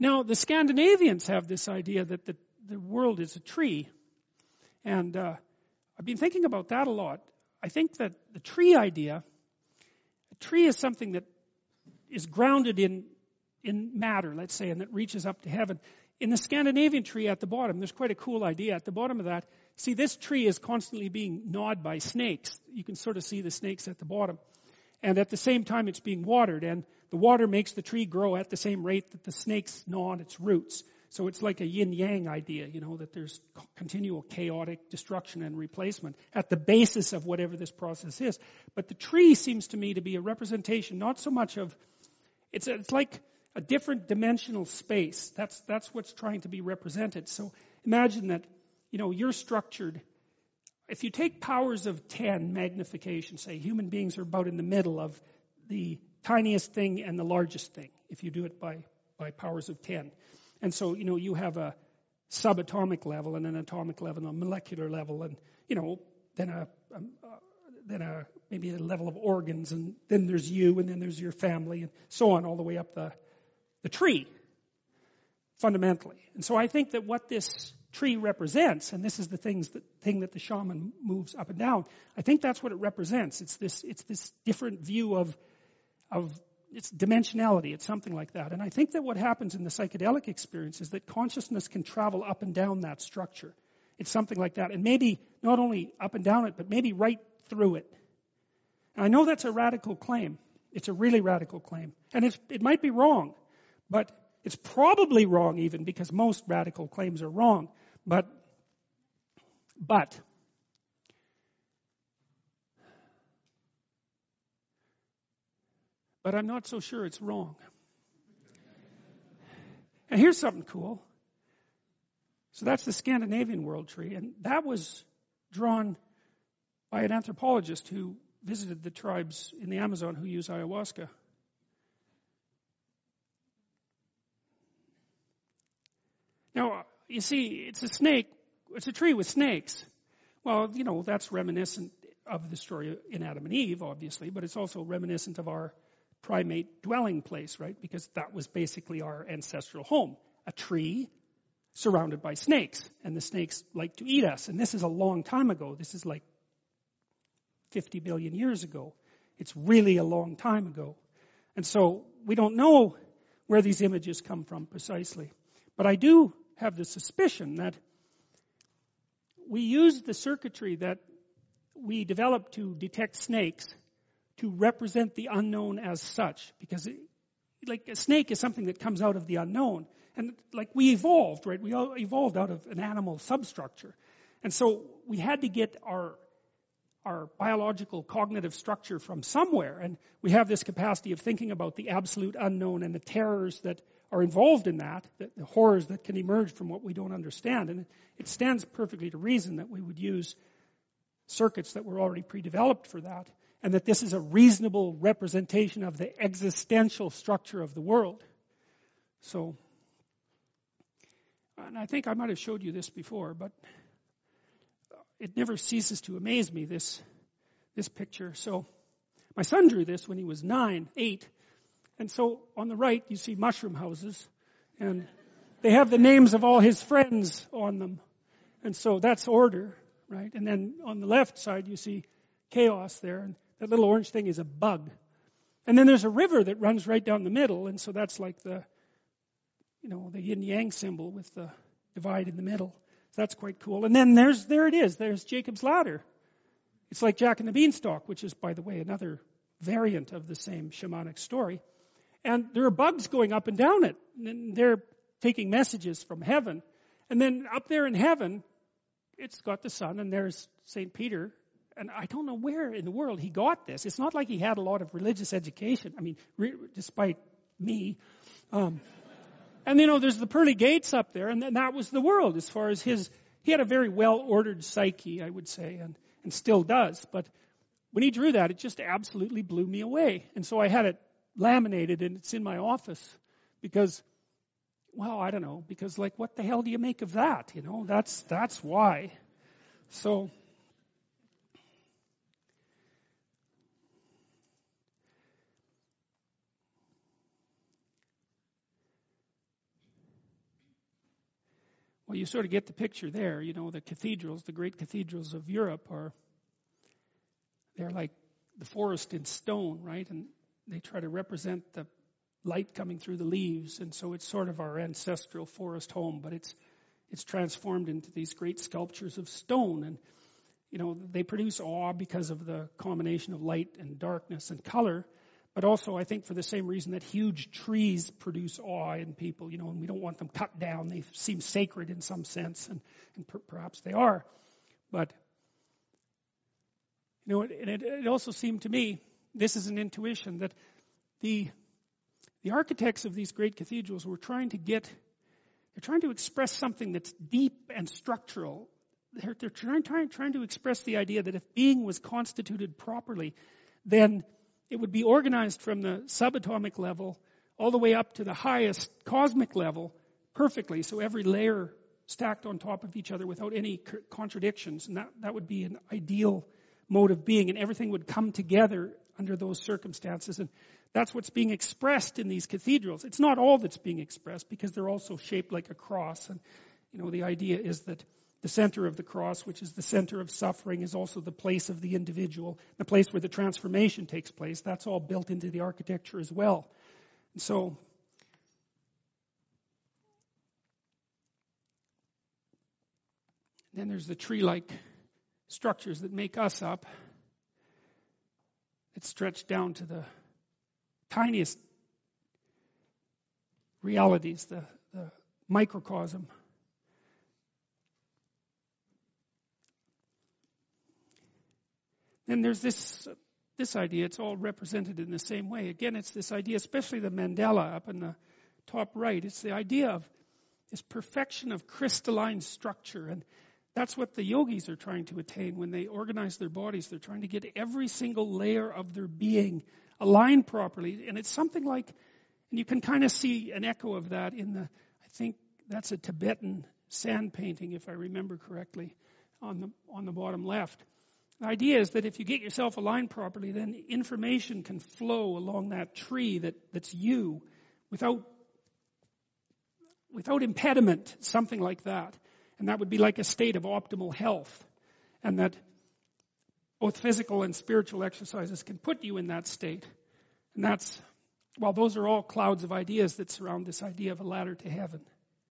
Now, the Scandinavians have this idea that the, the world is a tree. And uh, I've been thinking about that a lot. I think that the tree idea, a tree is something that is grounded in, in matter, let's say, and that reaches up to heaven. In the Scandinavian tree at the bottom, there's quite a cool idea. At the bottom of that, see, this tree is constantly being gnawed by snakes. You can sort of see the snakes at the bottom. And at the same time, it's being watered, and the water makes the tree grow at the same rate that the snakes gnaw on its roots. So it's like a yin yang idea, you know, that there's continual chaotic destruction and replacement at the basis of whatever this process is. But the tree seems to me to be a representation, not so much of, it's, it's like a different dimensional space. That's, that's what's trying to be represented. So imagine that, you know, you're structured. If you take powers of 10 magnification, say human beings are about in the middle of the tiniest thing and the largest thing, if you do it by, by powers of 10. And so, you know, you have a subatomic level and an atomic level and a molecular level and, you know, then a, a, then a maybe a level of organs and then there's you and then there's your family and so on all the way up the, the tree fundamentally. And so I think that what this tree represents, and this is the things that, thing that the shaman moves up and down, I think that's what it represents. It's this, it's this different view of, of it's dimensionality. It's something like that. And I think that what happens in the psychedelic experience is that consciousness can travel up and down that structure. It's something like that. And maybe not only up and down it, but maybe right through it. And I know that's a radical claim. It's a really radical claim. And it might be wrong, but it's probably wrong even because most radical claims are wrong. But, but, but I'm not so sure it's wrong. And here's something cool. So that's the Scandinavian world tree, and that was drawn by an anthropologist who visited the tribes in the Amazon who use ayahuasca. Now, you see, it's a snake, it's a tree with snakes. Well, you know, that's reminiscent of the story in Adam and Eve, obviously, but it's also reminiscent of our primate dwelling place, right? Because that was basically our ancestral home. A tree surrounded by snakes. And the snakes like to eat us. And this is a long time ago. This is like 50 billion years ago. It's really a long time ago. And so we don't know where these images come from precisely. But I do have the suspicion that we use the circuitry that we developed to detect snakes to represent the unknown as such. Because, it, like, a snake is something that comes out of the unknown. And, like, we evolved, right? We all evolved out of an animal substructure. And so we had to get our our biological cognitive structure from somewhere. And we have this capacity of thinking about the absolute unknown and the terrors that are involved in that, the, the horrors that can emerge from what we don't understand. And it stands perfectly to reason that we would use circuits that were already pre-developed for that, and that this is a reasonable representation of the existential structure of the world. So, and I think I might have showed you this before, but it never ceases to amaze me, this, this picture. So, my son drew this when he was nine, eight, and so on the right, you see mushroom houses, and they have the names of all his friends on them. And so that's order, right? And then on the left side, you see chaos there, and that little orange thing is a bug. And then there's a river that runs right down the middle, and so that's like the, you know, the yin yang symbol with the divide in the middle. That's quite cool. And then there's, there it is. There's Jacob's ladder. It's like Jack and the Beanstalk, which is, by the way, another variant of the same shamanic story. And there are bugs going up and down it. And they're taking messages from heaven. And then up there in heaven, it's got the sun, and there's St. Peter. And I don't know where in the world he got this. It's not like he had a lot of religious education. I mean, re- despite me. Um, and you know, there's the pearly gates up there, and that was the world as far as his. He had a very well ordered psyche, I would say, and, and still does. But when he drew that, it just absolutely blew me away. And so I had it laminated and it's in my office because well i don't know because like what the hell do you make of that you know that's that's why so Well, you sort of get the picture there. You know, the cathedrals, the great cathedrals of Europe are, they're like the forest in stone, right? And they try to represent the light coming through the leaves. And so it's sort of our ancestral forest home, but it's, it's transformed into these great sculptures of stone. And, you know, they produce awe because of the combination of light and darkness and color. But also, I think for the same reason that huge trees produce awe in people, you know, and we don't want them cut down. They seem sacred in some sense, and, and per- perhaps they are. But, you know, it, it, it also seemed to me, this is an intuition, that the, the architects of these great cathedrals were trying to get, they're trying to express something that's deep and structural. They're, they're trying, trying, trying to express the idea that if being was constituted properly, then it would be organized from the subatomic level all the way up to the highest cosmic level perfectly. So every layer stacked on top of each other without any contradictions. And that, that would be an ideal mode of being. And everything would come together under those circumstances. And that's what's being expressed in these cathedrals. It's not all that's being expressed because they're also shaped like a cross. And, you know, the idea is that the center of the cross, which is the center of suffering, is also the place of the individual, the place where the transformation takes place. That's all built into the architecture as well. And so, then there's the tree like structures that make us up. It's stretched down to the tiniest realities, the, the microcosm. Then there's this, this idea, it's all represented in the same way. Again, it's this idea, especially the mandala up in the top right, it's the idea of this perfection of crystalline structure. And that's what the yogis are trying to attain when they organize their bodies. They're trying to get every single layer of their being aligned properly. And it's something like, and you can kind of see an echo of that in the, I think that's a Tibetan sand painting, if I remember correctly, on the, on the bottom left. The idea is that if you get yourself aligned properly, then information can flow along that tree that, that's you without, without impediment, something like that. And that would be like a state of optimal health. And that both physical and spiritual exercises can put you in that state. And that's, well, those are all clouds of ideas that surround this idea of a ladder to heaven.